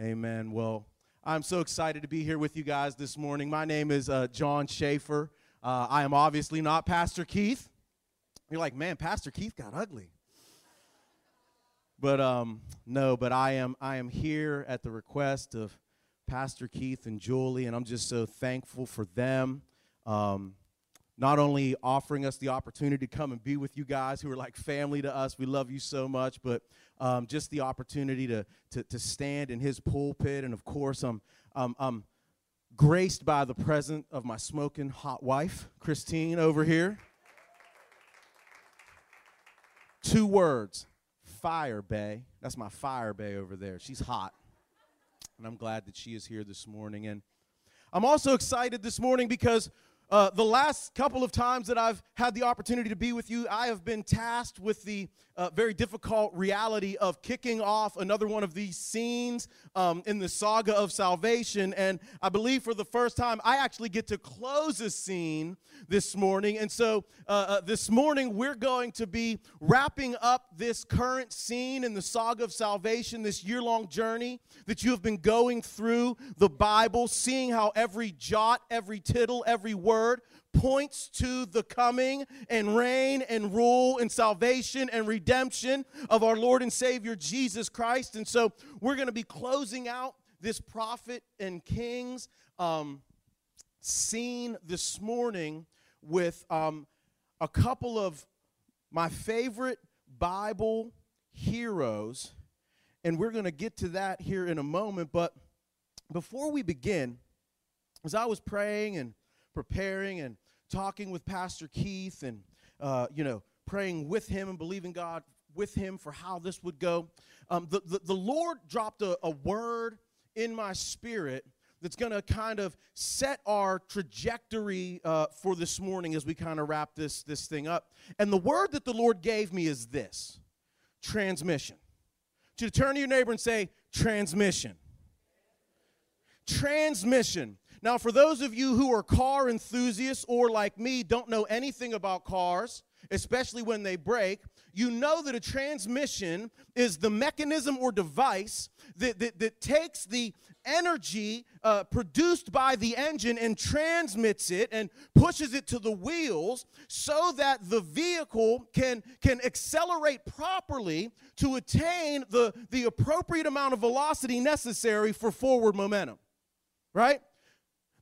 Amen. Well, I'm so excited to be here with you guys this morning. My name is uh, John Schaefer. Uh, I am obviously not Pastor Keith. You're like, man, Pastor Keith got ugly. But um, no, but I am I am here at the request of Pastor Keith and Julie, and I'm just so thankful for them. Um, not only offering us the opportunity to come and be with you guys who are like family to us, we love you so much, but um, just the opportunity to, to, to stand in his pulpit. And of course, I'm, I'm, I'm graced by the presence of my smoking hot wife, Christine, over here. Two words fire bay. That's my fire bay over there. She's hot. And I'm glad that she is here this morning. And I'm also excited this morning because uh, the last couple of times that I've had the opportunity to be with you, I have been tasked with the uh, very difficult reality of kicking off another one of these scenes um, in the saga of salvation. And I believe for the first time, I actually get to close a scene this morning. And so uh, uh this morning, we're going to be wrapping up this current scene in the saga of salvation, this year long journey that you have been going through the Bible, seeing how every jot, every tittle, every word, word points to the coming and reign and rule and salvation and redemption of our Lord and Savior Jesus Christ. And so we're going to be closing out this prophet and kings um, scene this morning with um, a couple of my favorite Bible heroes. And we're going to get to that here in a moment. But before we begin, as I was praying and preparing and talking with Pastor Keith and, uh, you know, praying with him and believing God with him for how this would go, um, the, the, the, Lord dropped a, a word in my spirit that's going to kind of set our trajectory uh, for this morning as we kind of wrap this, this thing up. And the word that the Lord gave me is this transmission. To turn to your neighbor and say, transmission. Transmission. Now, for those of you who are car enthusiasts or like me don't know anything about cars, especially when they break, you know that a transmission is the mechanism or device that, that, that takes the energy uh, produced by the engine and transmits it and pushes it to the wheels so that the vehicle can, can accelerate properly to attain the, the appropriate amount of velocity necessary for forward momentum. Right?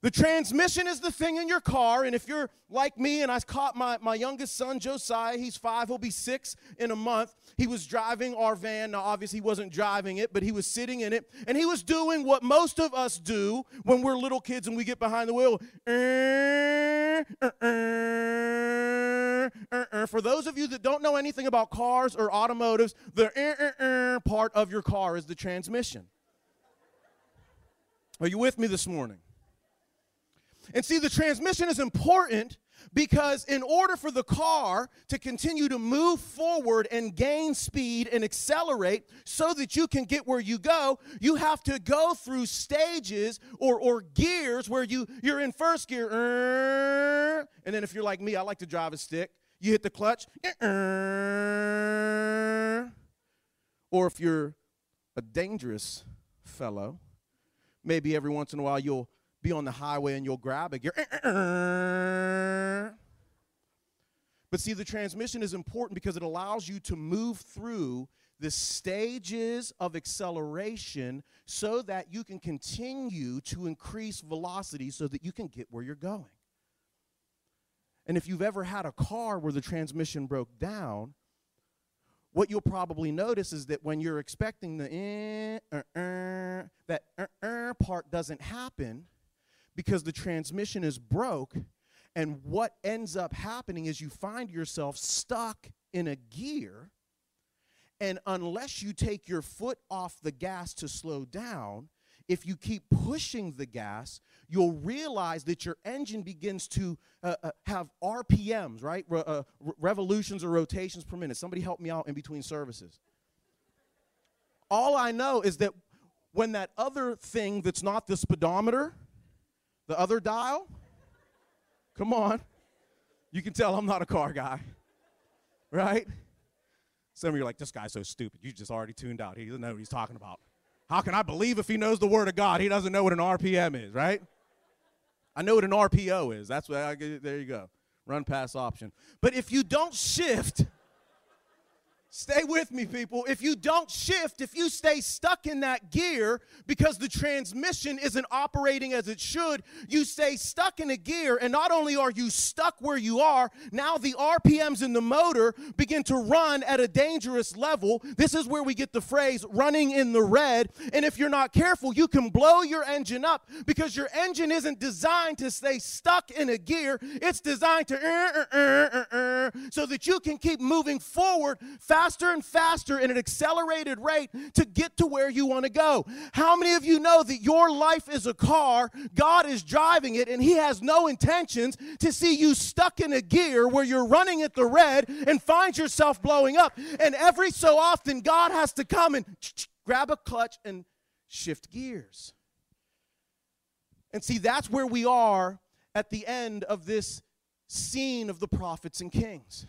The transmission is the thing in your car, and if you're like me, and I caught my, my youngest son, Josiah, he's five, he'll be six in a month. He was driving our van. Now, obviously, he wasn't driving it, but he was sitting in it, and he was doing what most of us do when we're little kids and we get behind the wheel. For those of you that don't know anything about cars or automotives, the part of your car is the transmission. Are you with me this morning? And see, the transmission is important because in order for the car to continue to move forward and gain speed and accelerate so that you can get where you go, you have to go through stages or, or gears where you, you're in first gear. Uh, and then if you're like me, I like to drive a stick. You hit the clutch. Uh, or if you're a dangerous fellow, maybe every once in a while you'll be on the highway and you'll grab a gear. But see, the transmission is important because it allows you to move through the stages of acceleration so that you can continue to increase velocity so that you can get where you're going. And if you've ever had a car where the transmission broke down, what you'll probably notice is that when you're expecting the eh, uh, uh, that uh, uh part doesn't happen, because the transmission is broke. And what ends up happening is you find yourself stuck in a gear. And unless you take your foot off the gas to slow down, if you keep pushing the gas, you'll realize that your engine begins to uh, uh, have RPMs, right? Re- uh, revolutions or rotations per minute. Somebody help me out in between services. All I know is that when that other thing that's not the speedometer the other dial? Come on. You can tell I'm not a car guy, right? Some of you are like, this guy's so stupid. You just already tuned out. He doesn't know what he's talking about. How can I believe if he knows the word of God? He doesn't know what an RPM is, right? I know what an RPO is. That's what I get. there you go. Run pass option. But if you don't shift, Stay with me, people. If you don't shift, if you stay stuck in that gear because the transmission isn't operating as it should, you stay stuck in a gear, and not only are you stuck where you are, now the RPMs in the motor begin to run at a dangerous level. This is where we get the phrase running in the red. And if you're not careful, you can blow your engine up because your engine isn't designed to stay stuck in a gear, it's designed to uh, uh, uh, so that you can keep moving forward fast faster and faster in an accelerated rate to get to where you want to go. How many of you know that your life is a car, God is driving it, and He has no intentions to see you stuck in a gear where you're running at the red and find yourself blowing up? And every so often, God has to come and grab a clutch and shift gears. And see, that's where we are at the end of this scene of the prophets and kings.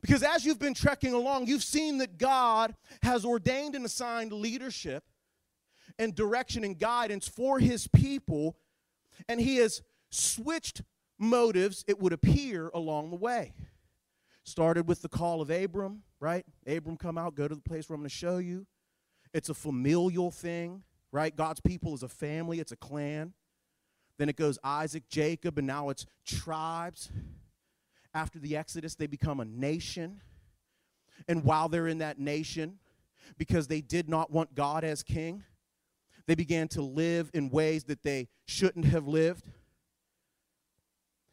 Because as you've been trekking along, you've seen that God has ordained and assigned leadership and direction and guidance for his people, and he has switched motives, it would appear, along the way. Started with the call of Abram, right? Abram, come out, go to the place where I'm going to show you. It's a familial thing, right? God's people is a family, it's a clan. Then it goes Isaac, Jacob, and now it's tribes after the Exodus, they become a nation. And while they're in that nation, because they did not want God as king, they began to live in ways that they shouldn't have lived.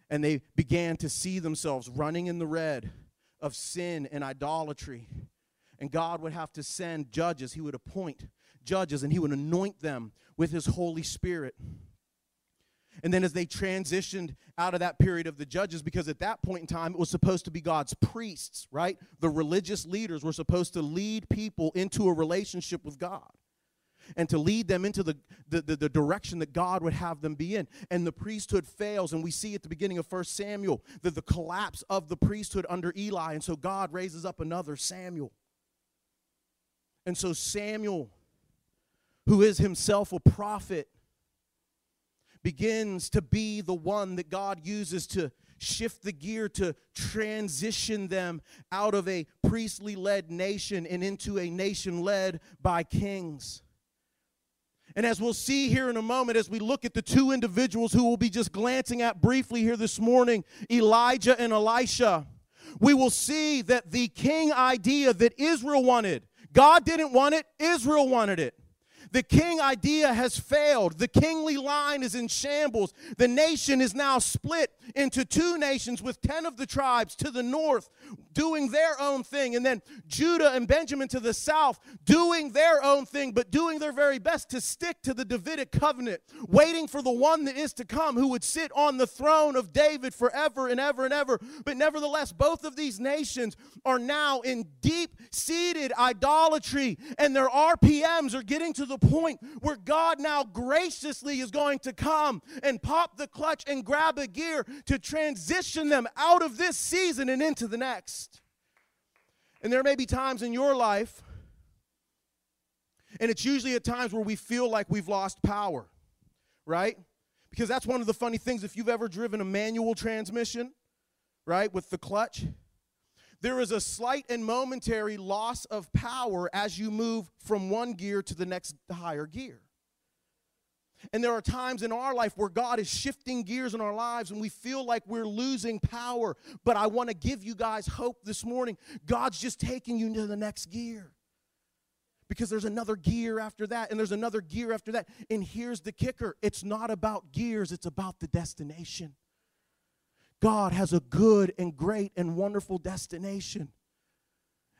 And they began to see themselves running in the red of sin and idolatry. And God would have to send judges. He would appoint judges and He would anoint them with His Holy Spirit. And then as they transitioned out of that period of the judges, because at that point in time it was supposed to be God's priests, right? The religious leaders were supposed to lead people into a relationship with God and to lead them into the, the, the, the, direction that God would have them be in. And the priesthood fails, and we see at the beginning of First Samuel the, the collapse of the priesthood under Eli. And so God raises up another Samuel. And so Samuel, who is himself a prophet, begins to be the one that God uses to shift the gear to transition them out of a priestly led nation and into a nation led by kings. And as we'll see here in a moment, as we look at the two individuals who we'll be just glancing at briefly here this morning, Elijah and Elisha, we will see that the king idea that Israel wanted, God didn't want it, Israel wanted it. The king idea has failed. The kingly line is in shambles. The nation is now split into two nations with 10 of the tribes to the north doing their own thing, and then Judah and Benjamin to the south doing their own thing, but doing their very best to stick to the Davidic covenant, waiting for the one that is to come who would sit on the throne of David forever and ever and ever. But nevertheless, both of these nations are now in deep seated idolatry, and their RPMs are getting to the point where God now graciously is going to come and pop the clutch and grab a gear to transition them out of this season and into the next. And there may be times in your life, and it's usually at times where we feel like we've lost power, right? Because that's one of the funny things. If you've ever driven a manual transmission, right, with the clutch, there is a slight and momentary loss of power as you move from one gear to the next higher gear. And there are times in our life where God is shifting gears in our lives and we feel like we're losing power. But I want to give you guys hope this morning. God's just taking you to the next gear. Because there's another gear after that, and there's another gear after that. And here's the kicker it's not about gears, it's about the destination. God has a good and great and wonderful destination.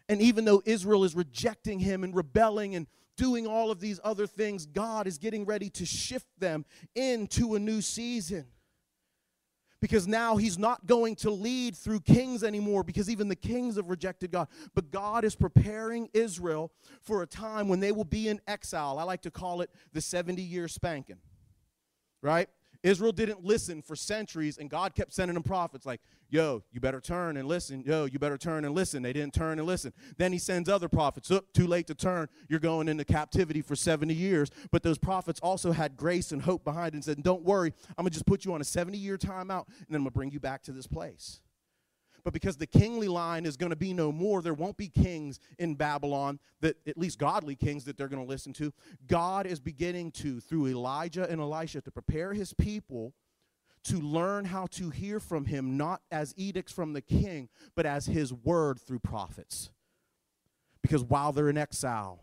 And even though Israel is rejecting him and rebelling and doing all of these other things, God is getting ready to shift them into a new season. Because now he's not going to lead through kings anymore because even the kings have rejected God. But God is preparing Israel for a time when they will be in exile. I like to call it the 70 year spanking, right? Israel didn't listen for centuries, and God kept sending them prophets like, yo, you better turn and listen. Yo, you better turn and listen. They didn't turn and listen. Then he sends other prophets. Up, too late to turn. You're going into captivity for 70 years. But those prophets also had grace and hope behind and said, don't worry, I'm going to just put you on a 70 year timeout, and then I'm going to bring you back to this place. But because the kingly line is going to be no more, there won't be kings in Babylon that, at least godly kings, that they're going to listen to. God is beginning to, through Elijah and Elisha, to prepare his people to learn how to hear from him, not as edicts from the king, but as his word through prophets. Because while they're in exile,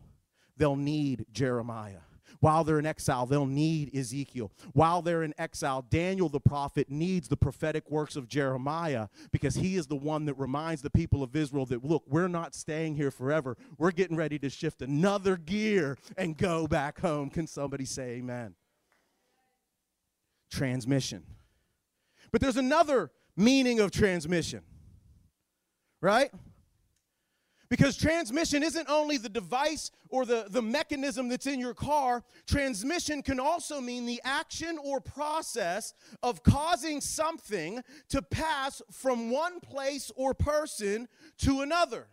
they'll need Jeremiah. While they're in exile, they'll need Ezekiel. While they're in exile, Daniel the prophet needs the prophetic works of Jeremiah because he is the one that reminds the people of Israel that, look, we're not staying here forever. We're getting ready to shift another gear and go back home. Can somebody say amen? Transmission. But there's another meaning of transmission, right? Because transmission isn't only the device or the, the mechanism that's in your car, transmission can also mean the action or process of causing something to pass from one place or person to another.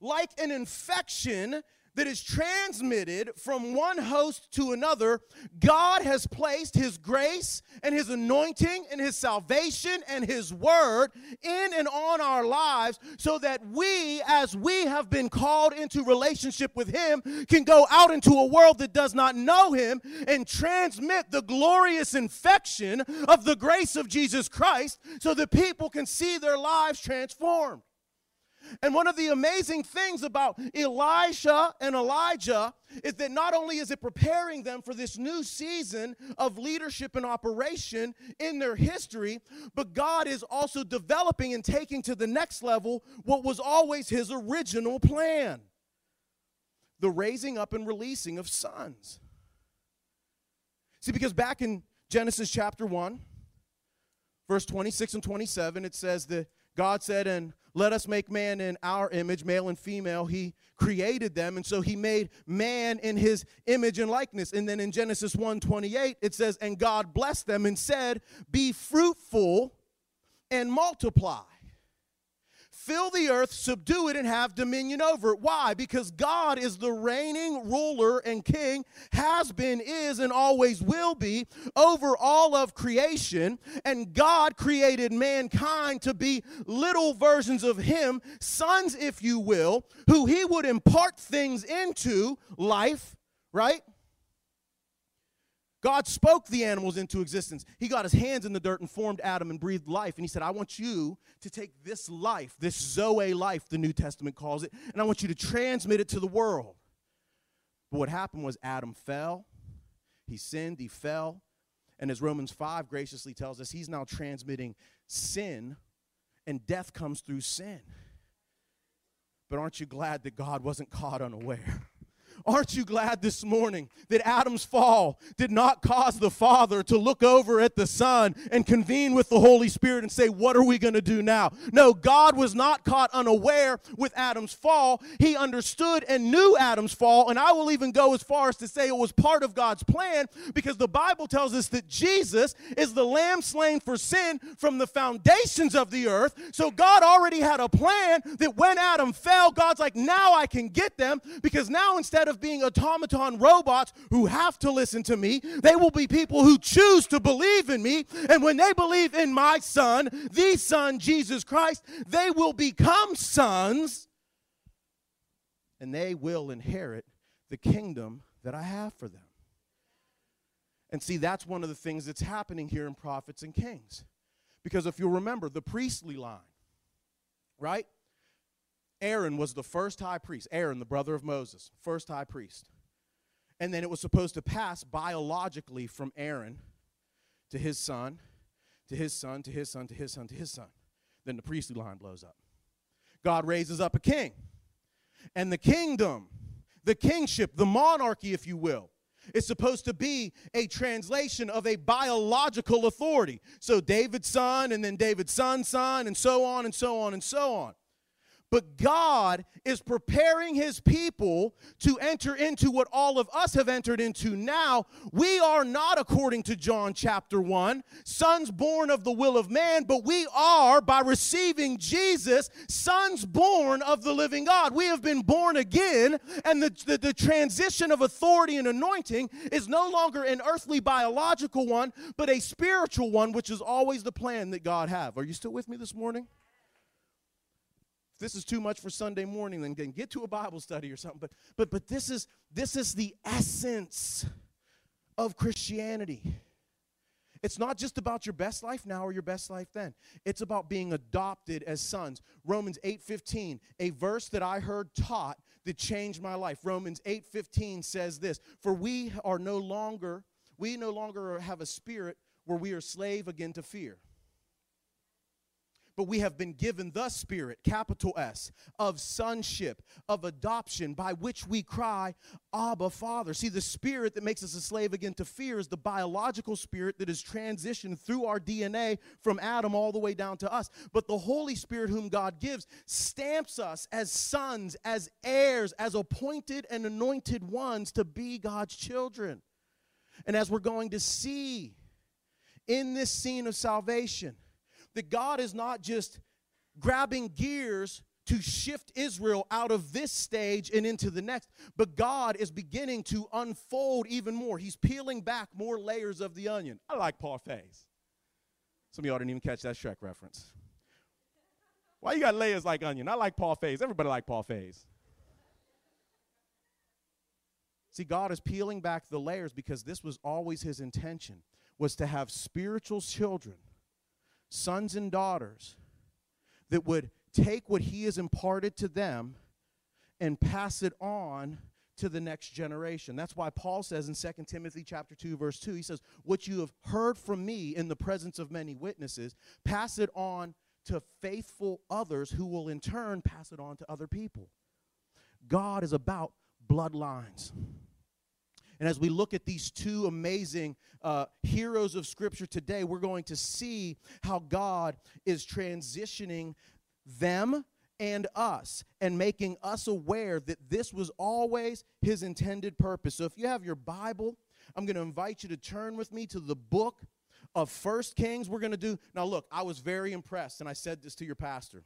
Like an infection that is transmitted from one host to another, God has placed His grace and His anointing and His salvation and His word in and on our lives so that we, as we have been called into relationship with Him, can go out into a world that does not know Him and transmit the glorious infection of the grace of Jesus Christ so that people can see their lives transformed. And one of the amazing things about Elisha and Elijah is that not only is it preparing them for this new season of leadership and operation in their history, but God is also developing and taking to the next level what was always his original plan the raising up and releasing of sons. See, because back in Genesis chapter 1, verse 26 and 27, it says that God said, and let us make man in our image, male and female. He created them, and so he made man in his image and likeness. And then in Genesis 1 28, it says, And God blessed them and said, Be fruitful and multiply fill the earth, subdue it, and have dominion over it. Why? Because God is the reigning ruler and king, has been, is, and always will be over all of creation. And God created mankind to be little versions of Him, sons, if you will, who He would impart things into life, right? God spoke the animals into existence. He got his hands in the dirt and formed Adam and breathed life. And he said, I want you to take this life, this Zoe life, the New Testament calls it, and I want you to transmit it to the world. But what happened was Adam fell, he sinned, he fell. And as Romans 5 graciously tells us, he's now transmitting sin, and death comes through sin. But aren't you glad that God wasn't caught unaware? Aren't you glad this morning that Adam's fall did not cause the Father to look over at the Son and convene with the Holy Spirit and say, What are we going to do now? No, God was not caught unaware with Adam's fall. He understood and knew Adam's fall. And I will even go as far as to say it was part of God's plan because the Bible tells us that Jesus is the lamb slain for sin from the foundations of the earth. So God already had a plan that when Adam fell, God's like, Now I can get them because now instead instead of being automaton robots who have to listen to me, they will be people who choose to believe in me. And when they believe in my son, the son, Jesus Christ, they will become sons and they will inherit the kingdom that I have for them. And see, that's one of the things that's happening here in Prophets and Kings. Because if you'll remember, the priestly line, right? Aaron was the first high priest. Aaron, the brother of Moses, first high priest. And then it was supposed to pass biologically from Aaron to his son, to his son, to his son, to his son, to his son. Then the priestly line blows up. God raises up a king. And the kingdom, the kingship, the monarchy, if you will, is supposed to be a translation of a biological authority. So David's son, and then David's son's son, and so on and so on and so on. But God is preparing his people to enter into what all of us have entered into now. We are not, according to John chapter 1, sons born of the will of man, but we are, by receiving Jesus, sons born of the living God. We have been born again, and the, the, the transition of authority and anointing is no longer an earthly biological one, but a spiritual one, which is always the plan that God have. Are you still with me this morning? If this is too much for Sunday morning, then, get to a Bible study or something. But but but this is this is the essence of Christianity. It's not just about your best life now or your best life then. It's about being adopted as sons. Romans 8:15, a verse that I heard taught that changed my life. Romans 8:15 says this, "For we are no longer we no longer have a spirit where we are slave again to fear." But we have been given the Spirit, capital S, of sonship, of adoption, by which we cry, Abba, Father. See, the spirit that makes us a slave again to fear is the biological spirit that is transitioned through our DNA from Adam all the way down to us. But the Holy Spirit, whom God gives, stamps us as sons, as heirs, as appointed and anointed ones to be God's children. And as we're going to see in this scene of salvation, that God is not just grabbing gears to shift Israel out of this stage and into the next, but God is beginning to unfold even more. He's peeling back more layers of the onion. I like parfaits. Some of y'all didn't even catch that Shrek reference. Why you got layers like onion? I like parfaits. Everybody like parfaits. See, God is peeling back the layers because this was always his intention, was to have spiritual children sons and daughters that would take what he has imparted to them and pass it on to the next generation. That's why Paul says in 2 Timothy chapter 2 verse 2 he says, "What you have heard from me in the presence of many witnesses, pass it on to faithful others who will in turn pass it on to other people." God is about bloodlines. And as we look at these two amazing uh, heroes of Scripture today, we're going to see how God is transitioning them and us and making us aware that this was always His intended purpose. So if you have your Bible, I'm going to invite you to turn with me to the book of First Kings. We're going to do, now look, I was very impressed, and I said this to your pastor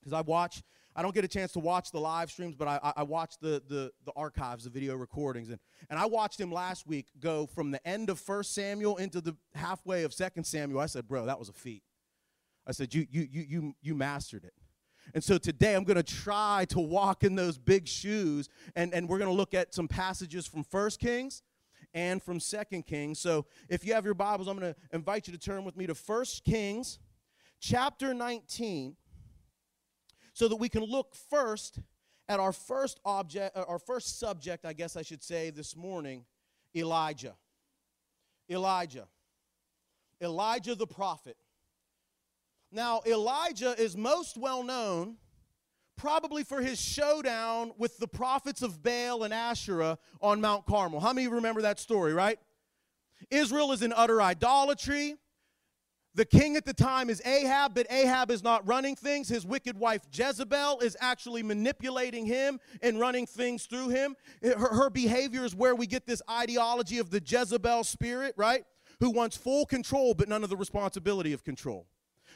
because I watch I don't get a chance to watch the live streams, but I, I watch the, the, the archives, the video recordings. And, and I watched him last week go from the end of 1 Samuel into the halfway of 2 Samuel. I said, bro, that was a feat. I said, you, you, you, you, you mastered it. And so today I'm going to try to walk in those big shoes, and, and we're going to look at some passages from 1 Kings and from 2 Kings. So if you have your Bibles, I'm going to invite you to turn with me to 1 Kings chapter 19 so that we can look first at our first object, uh, our first subject, I guess I should say this morning Elijah. Elijah. Elijah the prophet. Now, Elijah is most well known probably for his showdown with the prophets of Baal and Asherah on Mount Carmel. How many of you remember that story, right? Israel is in utter idolatry. The king at the time is Ahab, but Ahab is not running things. His wicked wife Jezebel is actually manipulating him and running things through him. Her, her, behavior is where we get this ideology of the Jezebel spirit, right? Who wants full control, but none of the responsibility of control.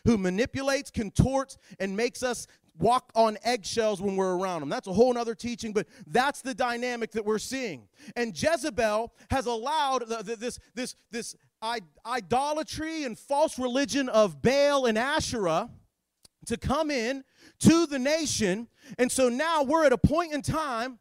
Who manipulates, contorts, and makes us walk on eggshells when we're around them. That's a whole other teaching, but that's the dynamic that we're seeing. And Jezebel has allowed the, the, this, this, this idolatry and false religion of Baal and Asherah to come in to the nation. And so now we're at a point in time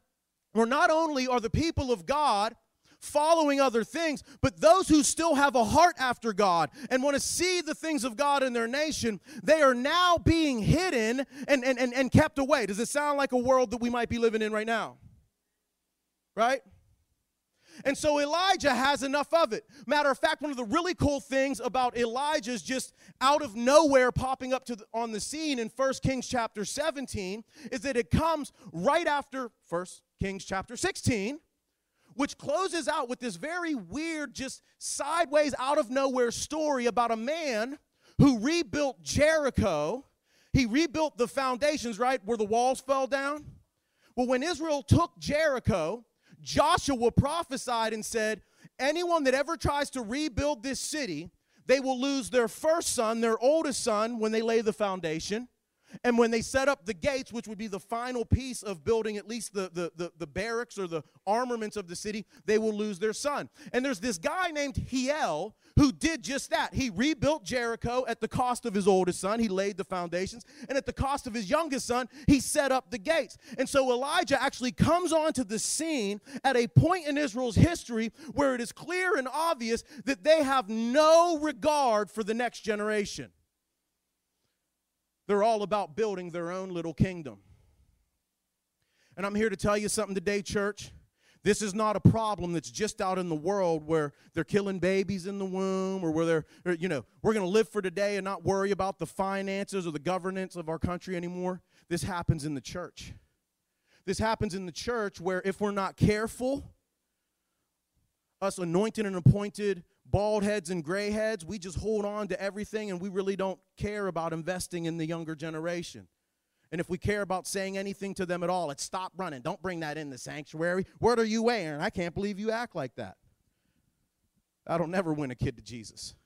where not only are the people of God following other things, but those who still have a heart after God and want to see the things of God in their nation, they are now being hidden and, and, and, and kept away. Does it sound like a world that we might be living in right now? Right? And so Elijah has enough of it. Matter of fact, one of the really cool things about Elijah's just out of nowhere popping up the, on the scene in 1 Kings chapter 17 is that it comes right after 1 Kings chapter 16, which closes out with this very weird, just sideways, out of nowhere story about a man who rebuilt Jericho He rebuilt the foundations, right, where the walls fell down. Well, when Israel took Jericho, Joshua prophesied and said, Anyone that ever tries to rebuild this city, they will lose their first son, their oldest son, when they lay the foundation. And when they set up the gates, which would be the final piece of building at least the, the, the, the, barracks or the armaments of the city, they will lose their son. And there's this guy named Hiel who did just that. He rebuilt Jericho at the cost of his oldest son. He laid the foundations. And at the cost of his youngest son, he set up the gates. And so Elijah actually comes onto the scene at a point in Israel's history where it is clear and obvious that they have no regard for the next generation. They're all about building their own little kingdom. And I'm here to tell you something today, church. This is not a problem that's just out in the world where they're killing babies in the womb or where they're, or, you know, we're going to live for today and not worry about the finances or the governance of our country anymore. This happens in the church. This happens in the church where if we're not careful, us anointed and appointed bald heads and gray heads, we just hold on to everything and we really don't care about investing in the younger generation. And if we care about saying anything to them at all, it's stop running. Don't bring that in the sanctuary. What are you wearing? I can't believe you act like that. That'll never win a kid to Jesus.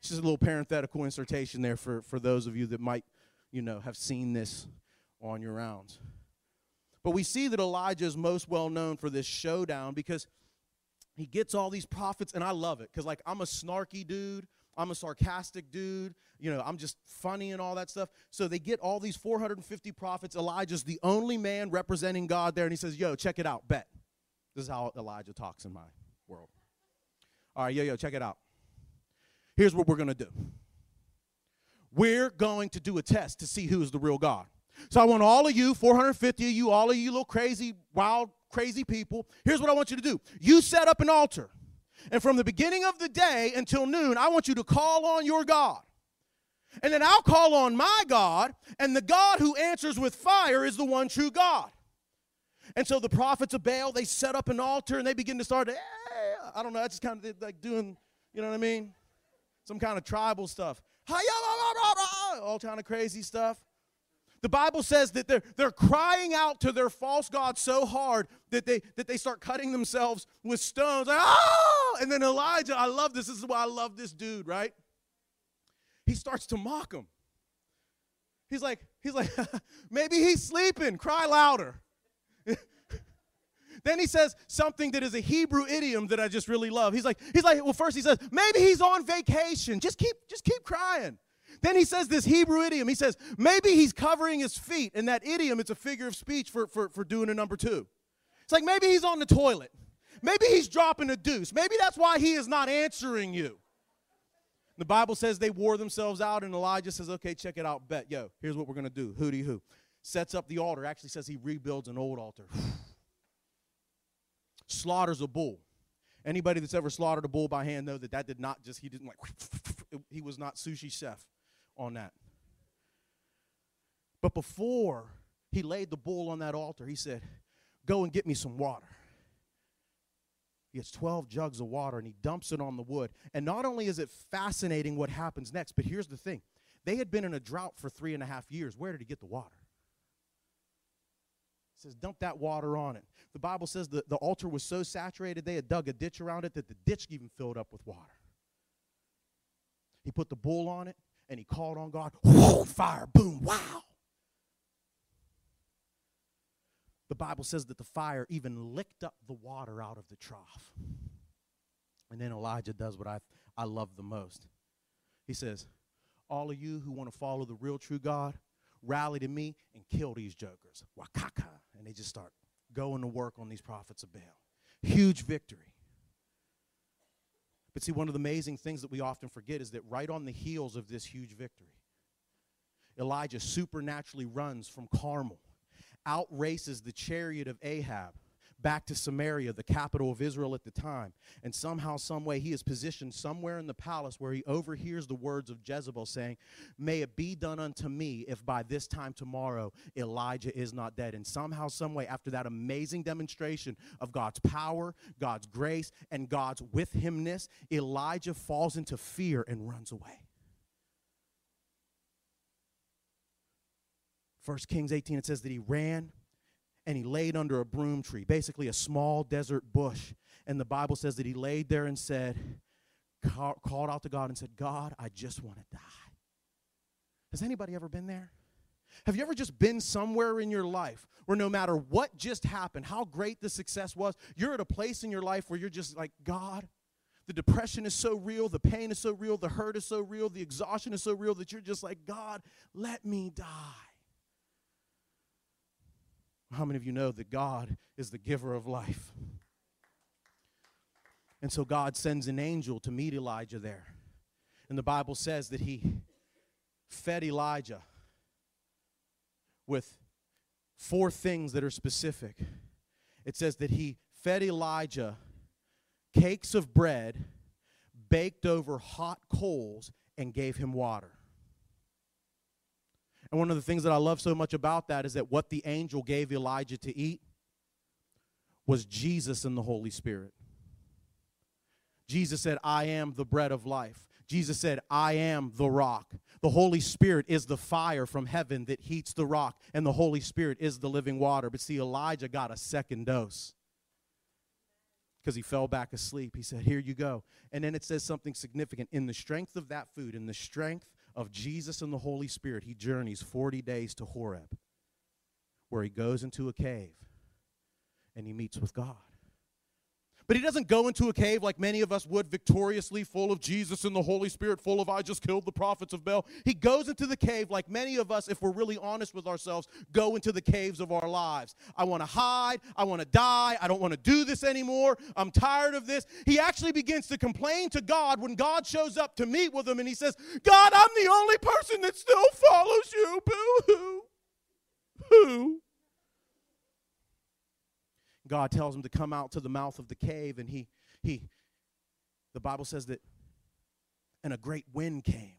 It's just a little parenthetical insertion there for, for those of you that might, you know, have seen this on your rounds. But we see that Elijah is most well known for this showdown because – he gets all these prophets, and I love it because, like, I'm a snarky dude. I'm a sarcastic dude. You know, I'm just funny and all that stuff. So they get all these 450 prophets. Elijah's the only man representing God there, and he says, Yo, check it out, bet. This is how Elijah talks in my world. All right, yo, yo, check it out. Here's what we're going to do we're going to do a test to see who is the real God. So I want all of you, 450 of you, all of you little crazy, wild crazy people. Here's what I want you to do you set up an altar. And from the beginning of the day until noon, I want you to call on your God. And then I'll call on my God, and the God who answers with fire is the one true God. And so the prophets of Baal, they set up an altar and they begin to start, eh, I don't know, that's just kind of like doing, you know what I mean? Some kind of tribal stuff. All kind of crazy stuff. The Bible says that they're, they're crying out to their false God so hard that they, that they start cutting themselves with stones. Like, oh! And then Elijah, I love this. This is why I love this dude, right? He starts to mock him. He's like, he's like, maybe he's sleeping. Cry louder. then he says something that is a Hebrew idiom that I just really love. He's like, he's like, well, first he says, maybe he's on vacation. Just keep, just keep crying. Then he says this Hebrew idiom. He says, maybe he's covering his feet. And that idiom, it's a figure of speech for, for, for doing a number two. It's like maybe he's on the toilet. Maybe he's dropping a deuce. Maybe that's why he is not answering you. The Bible says they wore themselves out, and Elijah says, okay, check it out. Bet, yo, here's what we're going to do. Hooty hoo. Sets up the altar. Actually says he rebuilds an old altar. Slaughters a bull. Anybody that's ever slaughtered a bull by hand know that that did not just, he didn't like, he was not sushi chef on that. But before he laid the bull on that altar, he said, Go and get me some water. He gets 12 jugs of water and he dumps it on the wood. And not only is it fascinating what happens next, but here's the thing they had been in a drought for three and a half years. Where did he get the water? He says, Dump that water on it. The Bible says the, the altar was so saturated they had dug a ditch around it that the ditch even filled up with water. He put the bull on it and he called on God. Whoa, fire, boom, wow. The Bible says that the fire even licked up the water out of the trough. And then Elijah does what I, I love the most. He says, All of you who want to follow the real true God, rally to me and kill these jokers. Wakaka. And they just start going to work on these prophets of Baal. Huge victory. But see, one of the amazing things that we often forget is that right on the heels of this huge victory, Elijah supernaturally runs from Carmel, outraces the chariot of Ahab, back to Samaria, the capital of Israel at the time. And somehow, some way, he is positioned somewhere in the palace where he overhears the words of Jezebel saying, May it be done unto me if by this time tomorrow Elijah is not dead. And somehow, some way, after that amazing demonstration of God's power, God's grace, and God's with himness, Elijah falls into fear and runs away. First Kings 18, it says that he ran and he laid under a broom tree, basically a small desert bush. And the Bible says that he laid there and said, called out to God and said, God, I just want to die. Has anybody ever been there? Have you ever just been somewhere in your life where no matter what just happened, how great the success was, you're at a place in your life where you're just like, God, the depression is so real, the pain is so real, the hurt is so real, the exhaustion is so real that you're just like, God, let me die. How many of you know that God is the giver of life? And so God sends an angel to meet Elijah there. And the Bible says that he fed Elijah with four things that are specific. It says that he fed Elijah cakes of bread baked over hot coals and gave him water. And one of the things that I love so much about that is that what the angel gave Elijah to eat was Jesus and the Holy Spirit. Jesus said, I am the bread of life. Jesus said, I am the rock. The Holy Spirit is the fire from heaven that heats the rock, and the Holy Spirit is the living water. But see, Elijah got a second dose because he fell back asleep. He said, Here you go. And then it says something significant. In the strength of that food, in the strength of Jesus and the Holy Spirit, he journeys 40 days to Horeb, where he goes into a cave and he meets with God. But he doesn't go into a cave like many of us would, victoriously, full of Jesus and the Holy Spirit, full of I just killed the prophets of Baal. He goes into the cave like many of us, if we're really honest with ourselves, go into the caves of our lives. I want to hide. I want to die. I don't want to do this anymore. I'm tired of this. He actually begins to complain to God when God shows up to meet with him and he says, God, I'm the only person that still follows you. Boo hoo. God tells him to come out to the mouth of the cave, and he, he, the Bible says that, and a great wind came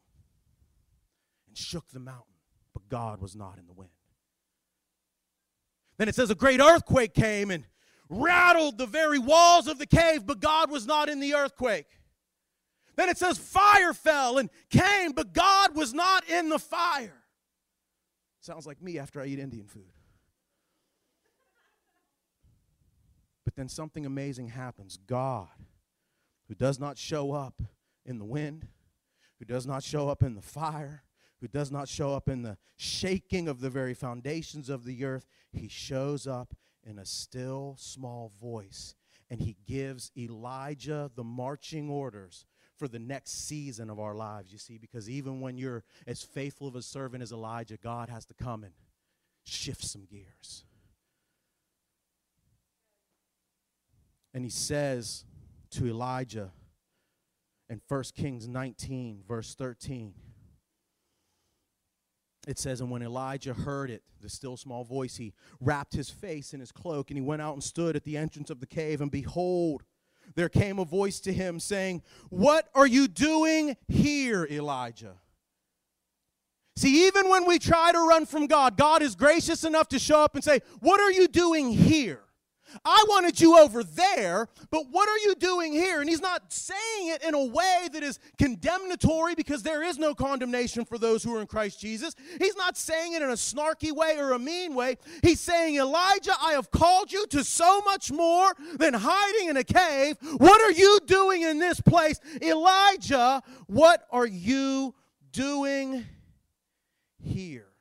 and shook the mountain, but God was not in the wind. Then it says a great earthquake came and rattled the very walls of the cave, but God was not in the earthquake. Then it says fire fell and came, but God was not in the fire. Sounds like me after I eat Indian food. But then something amazing happens. God, who does not show up in the wind, who does not show up in the fire, who does not show up in the shaking of the very foundations of the earth, he shows up in a still small voice. And he gives Elijah the marching orders for the next season of our lives, you see, because even when you're as faithful of a servant as Elijah, God has to come and shift some gears. And he says to Elijah in 1 Kings 19, verse 13, it says, And when Elijah heard it, the still small voice, he wrapped his face in his cloak, and he went out and stood at the entrance of the cave. And behold, there came a voice to him saying, What are you doing here, Elijah? See, even when we try to run from God, God is gracious enough to show up and say, What are you doing here? I wanted you over there, but what are you doing here? And he's not saying it in a way that is condemnatory because there is no condemnation for those who are in Christ Jesus. He's not saying it in a snarky way or a mean way. He's saying, Elijah, I have called you to so much more than hiding in a cave. What are you doing in this place? Elijah, what are you doing here?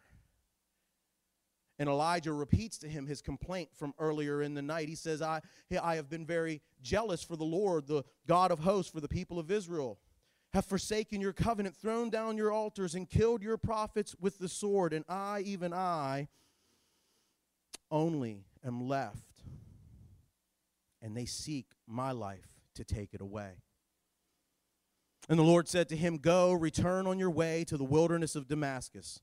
And Elijah repeats to him his complaint from earlier in the night. He says, I, I have been very jealous for the Lord, the God of hosts, for the people of Israel. Have forsaken your covenant, thrown down your altars, and killed your prophets with the sword. And I, even I, only am left. And they seek my life to take it away. And the Lord said to him, Go, return on your way to the wilderness of Damascus.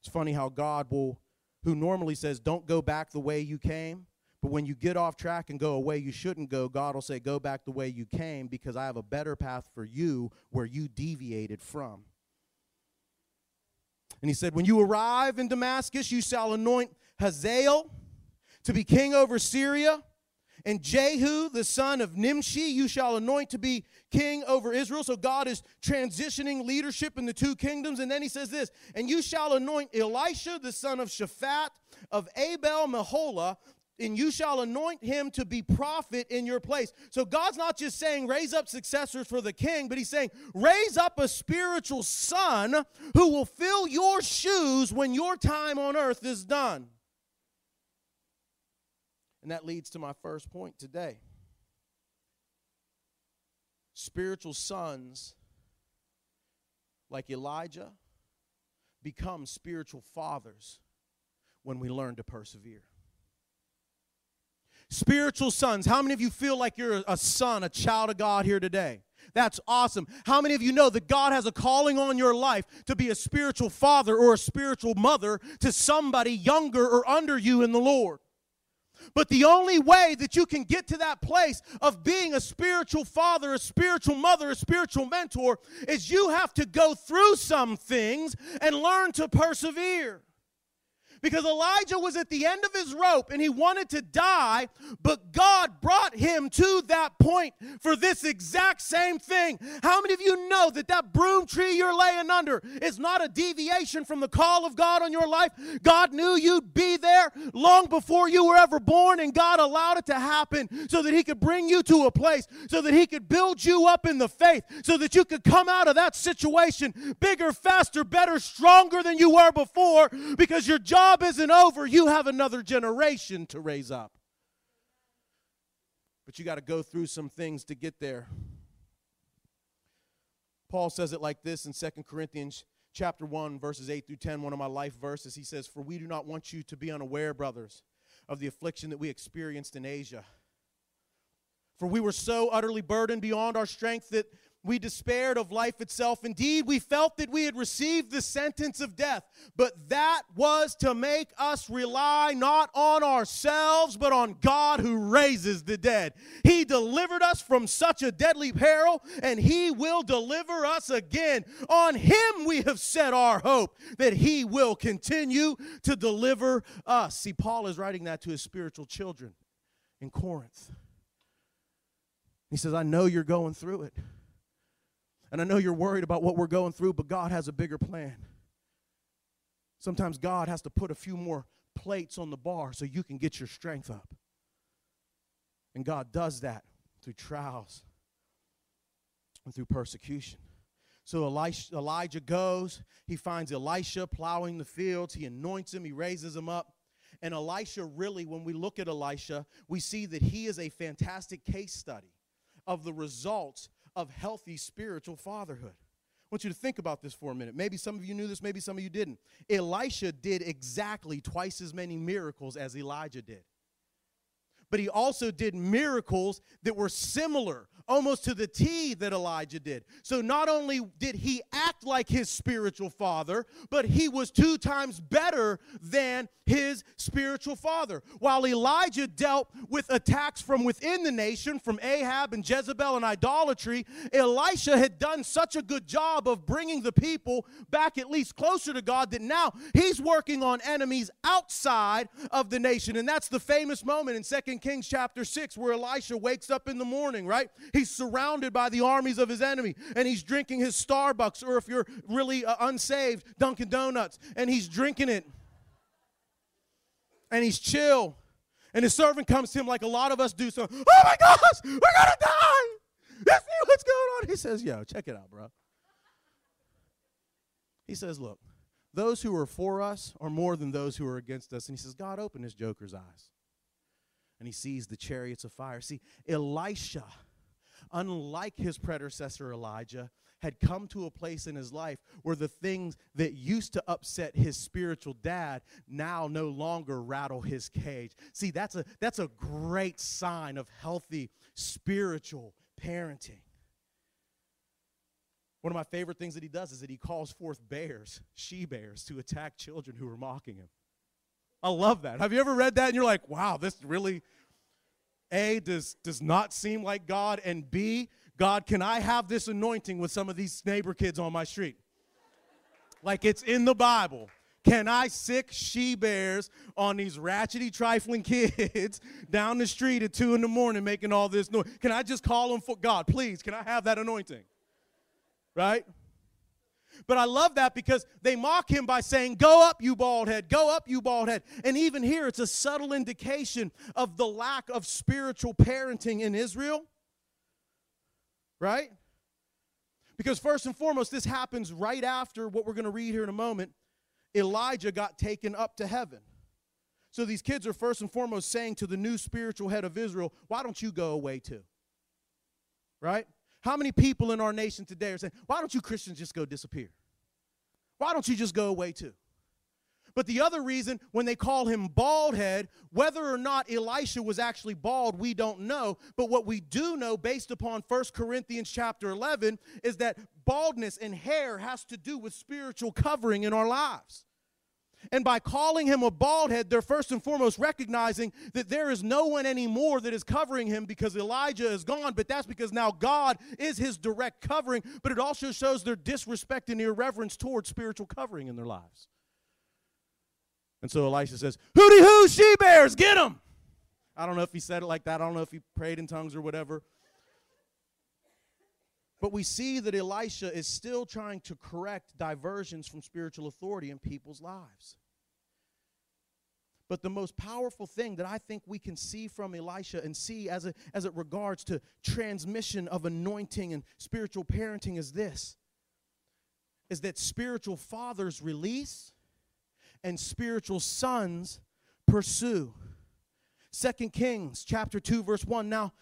It's funny how God will, who normally says, don't go back the way you came, but when you get off track and go away you shouldn't go, God will say, go back the way you came because I have a better path for you where you deviated from. And he said, When you arrive in Damascus, you shall anoint Hazael to be king over Syria, And Jehu, the son of Nimshi, you shall anoint to be king over Israel. So God is transitioning leadership in the two kingdoms. And then he says this And you shall anoint Elisha, the son of Shaphat, of Abel Meholah, and you shall anoint him to be prophet in your place. So God's not just saying raise up successors for the king, but he's saying raise up a spiritual son who will fill your shoes when your time on earth is done. And that leads to my first point today. Spiritual sons like Elijah become spiritual fathers when we learn to persevere. Spiritual sons. How many of you feel like you're a son, a child of God here today? That's awesome. How many of you know that God has a calling on your life to be a spiritual father or a spiritual mother to somebody younger or under you in the Lord? But the only way that you can get to that place of being a spiritual father, a spiritual mother, a spiritual mentor is you have to go through some things and learn to persevere because Elijah was at the end of his rope and he wanted to die, but God brought him to that point for this exact same thing. How many of you know that that broom tree you're laying under is not a deviation from the call of God on your life? God knew you'd be there long before you were ever born, and God allowed it to happen so that He could bring you to a place, so that He could build you up in the faith, so that you could come out of that situation bigger, faster, better, stronger than you were before because your job job isn't over. You have another generation to raise up. But you got to go through some things to get there. Paul says it like this in Second Corinthians chapter 1 verses 8 through 10, one of my life verses. He says, "For we do not want you to be unaware, brothers, of the affliction that we experienced in Asia." For we were so utterly burdened beyond our strength that we despaired of life itself. Indeed, we felt that we had received the sentence of death, but that was to make us rely not on ourselves, but on God who raises the dead. He delivered us from such a deadly peril, and He will deliver us again. On Him we have set our hope that He will continue to deliver us. See, Paul is writing that to his spiritual children in Corinth. He says, I know you're going through it. And I know you're worried about what we're going through, but God has a bigger plan. Sometimes God has to put a few more plates on the bar so you can get your strength up. And God does that through trials and through persecution. So Elijah goes, he finds Elisha plowing the fields, he anoints him, he raises him up. And Elisha, really, when we look at Elisha, we see that he is a fantastic case study of the results of healthy spiritual fatherhood. I want you to think about this for a minute. Maybe some of you knew this, maybe some of you didn't. Elisha did exactly twice as many miracles as Elijah did. But he also did miracles that were similar almost to the T that Elijah did. So not only did he act like his spiritual father, but he was two times better than his spiritual father. While Elijah dealt with attacks from within the nation, from Ahab and Jezebel and idolatry, Elisha had done such a good job of bringing the people back at least closer to God that now he's working on enemies outside of the nation. And that's the famous moment in Second Kings chapter 6 where Elisha wakes up in the morning, right? He's surrounded by the armies of his enemy and he's drinking his Starbucks, or if you're really uh, unsaved, Dunkin' Donuts, and he's drinking it. And he's chill. And his servant comes to him like a lot of us do. So, oh my gosh, we're gonna die. Let's see what's going on. He says, Yo, check it out, bro. He says, Look, those who are for us are more than those who are against us. And he says, God, open his joker's eyes. And he sees the chariots of fire. See, Elisha unlike his predecessor Elijah, had come to a place in his life where the things that used to upset his spiritual dad now no longer rattle his cage. See, that's a that's a great sign of healthy spiritual parenting. One of my favorite things that he does is that he calls forth bears, she bears, to attack children who are mocking him. I love that. Have you ever read that and you're like, wow, this really a, does, does not seem like God, and B, God, can I have this anointing with some of these neighbor kids on my street? Like it's in the Bible. Can I sick she bears on these ratchety, trifling kids down the street at two in the morning making all this noise? Can I just call them for God? Please, can I have that anointing? Right? But I love that because they mock him by saying, Go up, you bald head, go up, you bald head. And even here, it's a subtle indication of the lack of spiritual parenting in Israel. Right? Because, first and foremost, this happens right after what we're going to read here in a moment. Elijah got taken up to heaven. So these kids are first and foremost saying to the new spiritual head of Israel, Why don't you go away too? Right? How many people in our nation today are saying, why don't you Christians just go disappear? Why don't you just go away too? But the other reason, when they call him bald head, whether or not Elisha was actually bald, we don't know. But what we do know, based upon 1 Corinthians chapter 11, is that baldness and hair has to do with spiritual covering in our lives. And by calling him a bald head, they're first and foremost recognizing that there is no one anymore that is covering him because Elijah is gone, but that's because now God is his direct covering. But it also shows their disrespect and irreverence towards spiritual covering in their lives. And so Elisha says, Hooty hoo, she bears, get them. I don't know if he said it like that. I don't know if he prayed in tongues or whatever. But we see that Elisha is still trying to correct diversions from spiritual authority in people's lives. But the most powerful thing that I think we can see from Elisha and see as it, as it regards to transmission of anointing and spiritual parenting is this is that spiritual fathers release and spiritual sons pursue. Second Kings chapter 2 verse 1 Now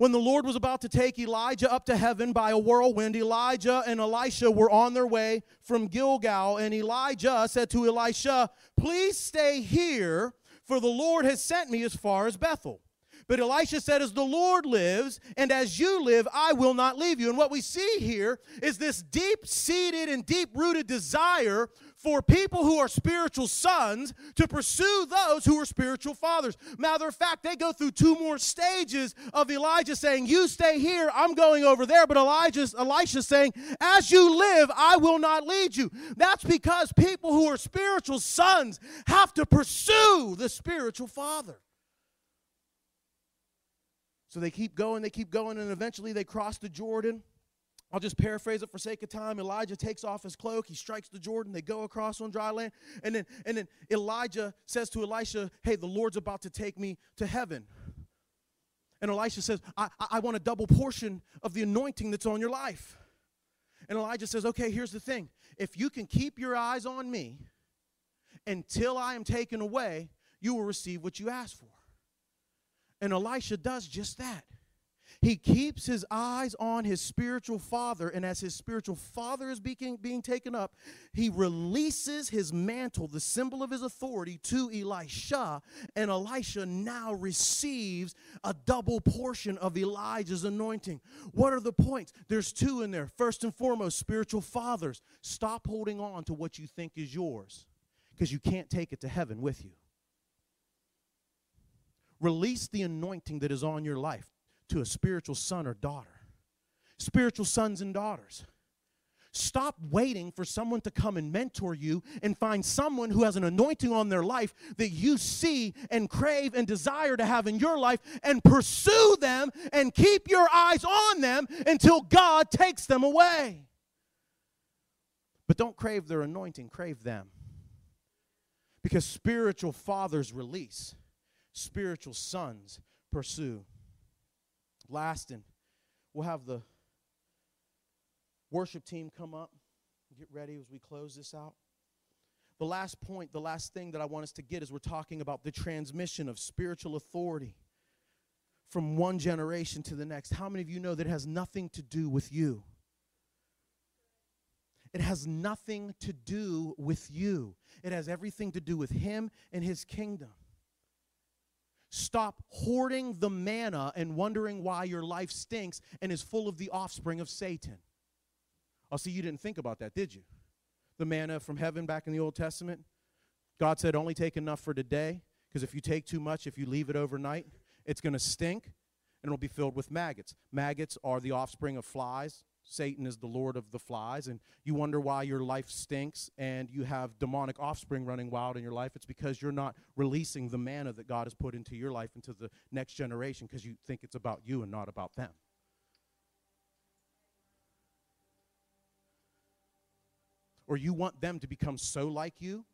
when the Lord was about to take Elijah up to heaven by a whirlwind, Elijah and Elisha were on their way from Gilgal, and Elijah said to Elisha, Please stay here, for the Lord has sent me as far as Bethel. But Elisha said, As the Lord lives, and as you live, I will not leave you. And what we see here is this deep seated and deep rooted desire for people who are spiritual sons to pursue those who are spiritual fathers. Matter of fact, they go through two more stages of Elijah saying, You stay here, I'm going over there. But Elijah's, Elisha saying, As you live, I will not lead you. That's because people who are spiritual sons have to pursue the spiritual father. So they keep going, they keep going, and eventually they cross the Jordan. I'll just paraphrase it for sake of time. Elijah takes off his cloak, he strikes the Jordan, they go across on dry land, and then and then Elijah says to Elisha, Hey, the Lord's about to take me to heaven. And Elisha says, I, I want a double portion of the anointing that's on your life. And Elijah says, Okay, here's the thing. If you can keep your eyes on me until I am taken away, you will receive what you ask for. And Elisha does just that. He keeps his eyes on his spiritual father, and as his spiritual father is being, being taken up, he releases his mantle, the symbol of his authority, to Elisha, and Elisha now receives a double portion of Elijah's anointing. What are the points? There's two in there. First and foremost, spiritual fathers, stop holding on to what you think is yours because you can't take it to heaven with you. Release the anointing that is on your life to a spiritual son or daughter. Spiritual sons and daughters. Stop waiting for someone to come and mentor you and find someone who has an anointing on their life that you see and crave and desire to have in your life and pursue them and keep your eyes on them until God takes them away. But don't crave their anointing, crave them. Because spiritual fathers release, spiritual sons pursue. Last, and we'll have the worship team come up get ready as we close this out. The last point, the last thing that I want us to get is we're talking about the transmission of spiritual authority from one generation to the next. How many of you know that it has nothing to do with you? It has nothing to do with you. It has everything to do with Him and His kingdom. Stop hoarding the manna and wondering why your life stinks and is full of the offspring of Satan. Oh, see, you didn't think about that, did you? The manna from heaven back in the Old Testament. God said, only take enough for today, because if you take too much, if you leave it overnight, it's going to stink and it'll be filled with maggots. Maggots are the offspring of flies, Satan is the Lord of the flies, and you wonder why your life stinks and you have demonic offspring running wild in your life, it's because you're not releasing the manna that God has put into your life into the next generation because you think it's about you and not about them. Or you want them to become so like you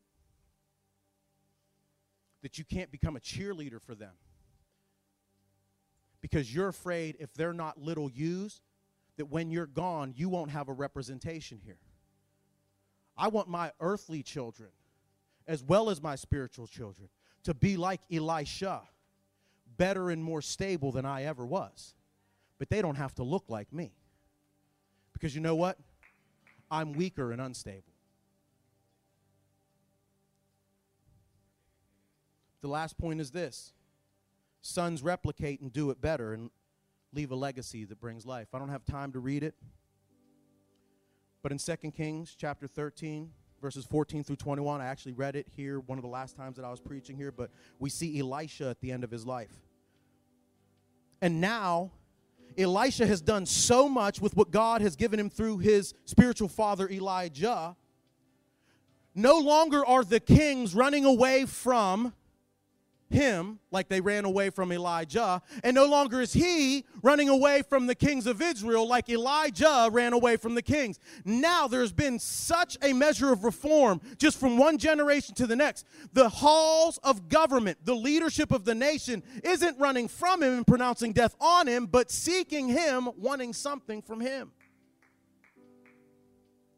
that you can't become a cheerleader for them because you're afraid if they're not little yous that when you're gone, you won't have a representation here. I want my earthly children, as well as my spiritual children, to be like Elisha, better and more stable than I ever was. But they don't have to look like me. Because you know what? I'm weaker and unstable. The last point is this sons replicate and do it better. And leave a legacy that brings life. I don't have time to read it. But in 2 Kings chapter 13, verses 14 through 21, I actually read it here one of the last times that I was preaching here, but we see Elisha at the end of his life. And now, Elisha has done so much with what God has given him through his spiritual father Elijah. No longer are the kings running away from him like they ran away from Elijah, and no longer is he running away from the kings of Israel like Elijah ran away from the kings. Now there's been such a measure of reform just from one generation to the next. The halls of government, the leadership of the nation, isn't running from him and pronouncing death on him, but seeking him, wanting something from him.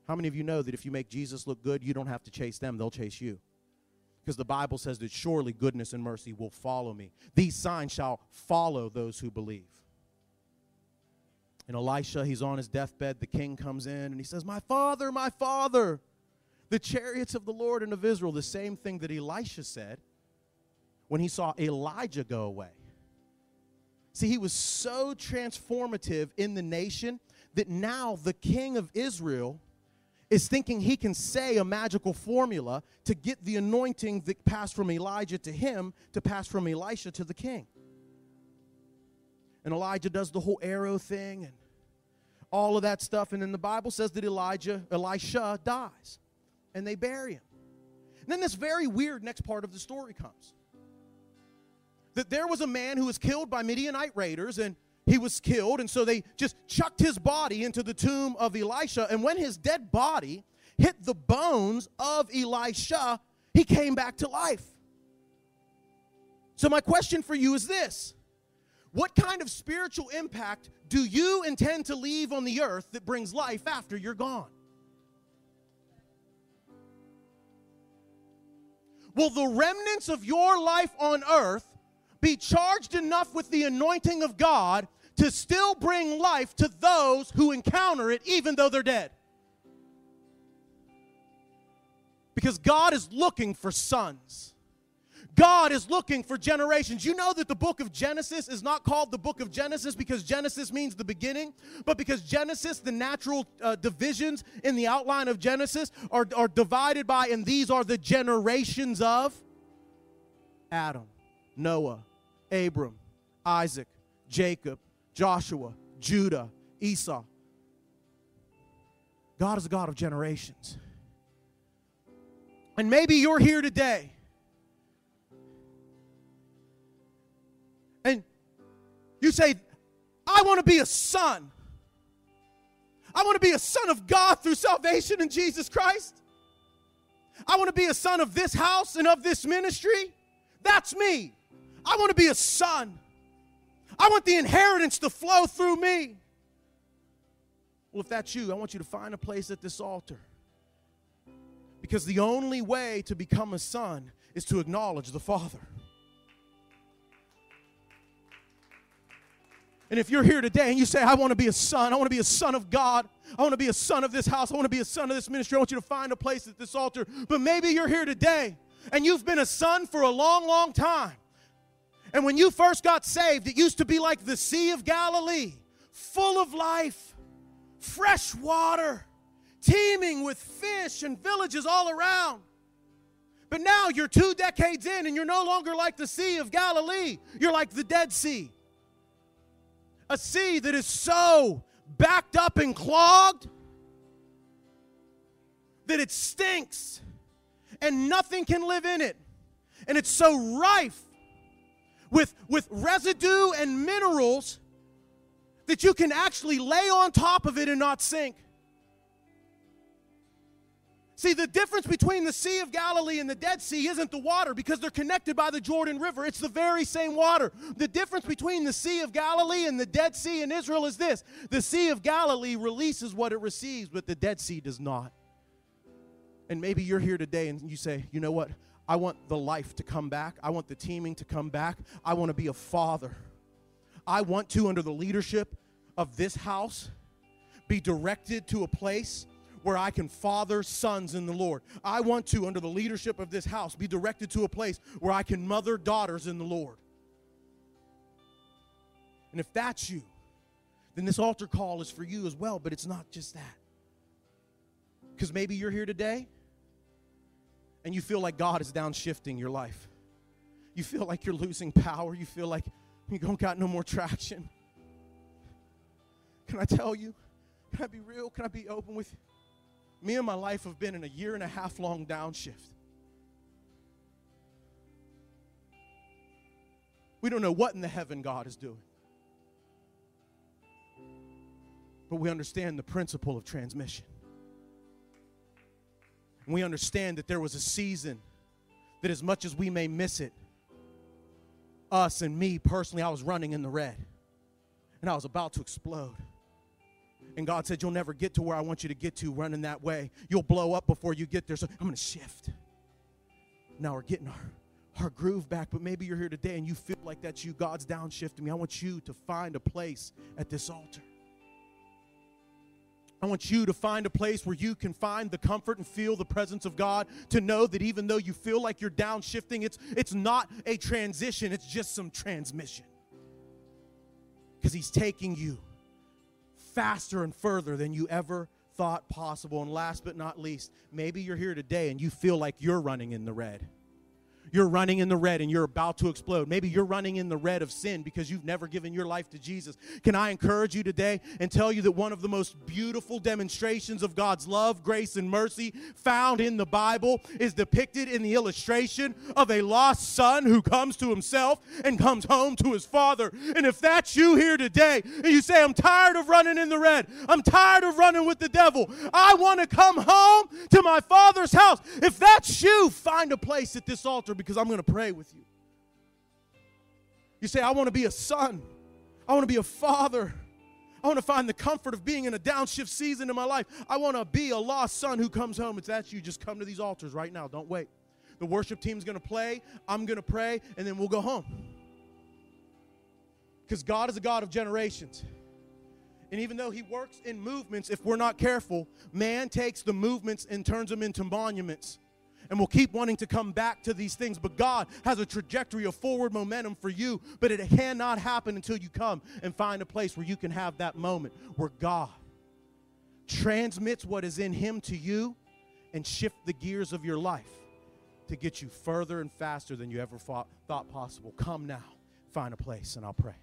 How many of you know that if you make Jesus look good, you don't have to chase them, they'll chase you? Because the Bible says that surely goodness and mercy will follow me. These signs shall follow those who believe. And Elisha, he's on his deathbed. The king comes in and he says, My father, my father, the chariots of the Lord and of Israel. The same thing that Elisha said when he saw Elijah go away. See, he was so transformative in the nation that now the king of Israel is thinking he can say a magical formula to get the anointing that passed from Elijah to him to pass from Elisha to the king. And Elijah does the whole arrow thing and all of that stuff. And then the Bible says that Elijah, Elisha dies and they bury him. And then this very weird next part of the story comes. That there was a man who was killed by Midianite raiders and he was killed. And so they just chucked his body into the tomb of Elisha. And when his dead body hit the bones of Elisha, he came back to life. So, my question for you is this What kind of spiritual impact do you intend to leave on the earth that brings life after you're gone? Will the remnants of your life on earth be charged enough with the anointing of God to still bring life to those who encounter it, even though they're dead. Because God is looking for sons. God is looking for generations. You know that the book of Genesis is not called the book of Genesis because Genesis means the beginning, but because Genesis, the natural uh, divisions in the outline of Genesis, are, are divided by, and these are the generations of Adam, Noah, Abram, Isaac, Jacob, Joshua, Judah, Esau. God is a God of generations. And maybe you're here today. And you say, I want to be a son. I want to be a son of God through salvation in Jesus Christ. I want to be a son of this house and of this ministry. That's me. I want to be a son. I want the inheritance to flow through me. Well, if that's you, I want you to find a place at this altar. Because the only way to become a son is to acknowledge the Father. And if you're here today and you say, I want to be a son, I want to be a son of God, I want to be a son of this house, I want to be a son of this ministry, I want you to find a place at this altar. But maybe you're here today and you've been a son for a long, long time. And when you first got saved, it used to be like the Sea of Galilee, full of life, fresh water, teeming with fish and villages all around. But now you're two decades in and you're no longer like the Sea of Galilee. You're like the Dead Sea. A sea that is so backed up and clogged that it stinks and nothing can live in it. And it's so rife with, with residue and minerals that you can actually lay on top of it and not sink. See, the difference between the Sea of Galilee and the Dead Sea isn't the water because they're connected by the Jordan River. It's the very same water. The difference between the Sea of Galilee and the Dead Sea in Israel is this the Sea of Galilee releases what it receives, but the Dead Sea does not. And maybe you're here today and you say, you know what? I want the life to come back. I want the teeming to come back. I want to be a father. I want to, under the leadership of this house, be directed to a place where I can father sons in the Lord. I want to, under the leadership of this house, be directed to a place where I can mother daughters in the Lord. And if that's you, then this altar call is for you as well, but it's not just that. Because maybe you're here today and you feel like God is downshifting your life. You feel like you're losing power. You feel like you don't got no more traction. Can I tell you? Can I be real? Can I be open with you? Me and my life have been in a year and a half long downshift. We don't know what in the heaven God is doing. But we understand the principle of transmission. We understand that there was a season that, as much as we may miss it, us and me personally, I was running in the red and I was about to explode. And God said, You'll never get to where I want you to get to running that way. You'll blow up before you get there. So I'm going to shift. Now we're getting our, our groove back, but maybe you're here today and you feel like that's you. God's downshifting me. I want you to find a place at this altar. I want you to find a place where you can find the comfort and feel the presence of God, to know that even though you feel like you're downshifting, it's, it's not a transition, it's just some transmission. Because He's taking you faster and further than you ever thought possible. And last but not least, maybe you're here today and you feel like you're running in the red. You're running in the red and you're about to explode. Maybe you're running in the red of sin because you've never given your life to Jesus. Can I encourage you today and tell you that one of the most beautiful demonstrations of God's love, grace, and mercy found in the Bible is depicted in the illustration of a lost son who comes to himself and comes home to his father. And if that's you here today and you say, I'm tired of running in the red, I'm tired of running with the devil, I want to come home to my father's house. If that's you, find a place at this altar because I'm going to pray with you. You say, I want to be a son, I want to be a father. I want to find the comfort of being in a downshift season in my life. I want to be a lost son who comes home. If that's you, just come to these altars right now. Don't wait. The worship team's going to play. I'm going to pray, and then we'll go home. Because God is a God of generations. And even though He works in movements, if we're not careful, man takes the movements and turns them into monuments and we'll keep wanting to come back to these things. But God has a trajectory of forward momentum for you, but it cannot happen until you come and find a place where you can have that moment where God transmits what is in Him to you and shift the gears of your life to get you further and faster than you ever thought, possible. Come now, find a place, and I'll pray.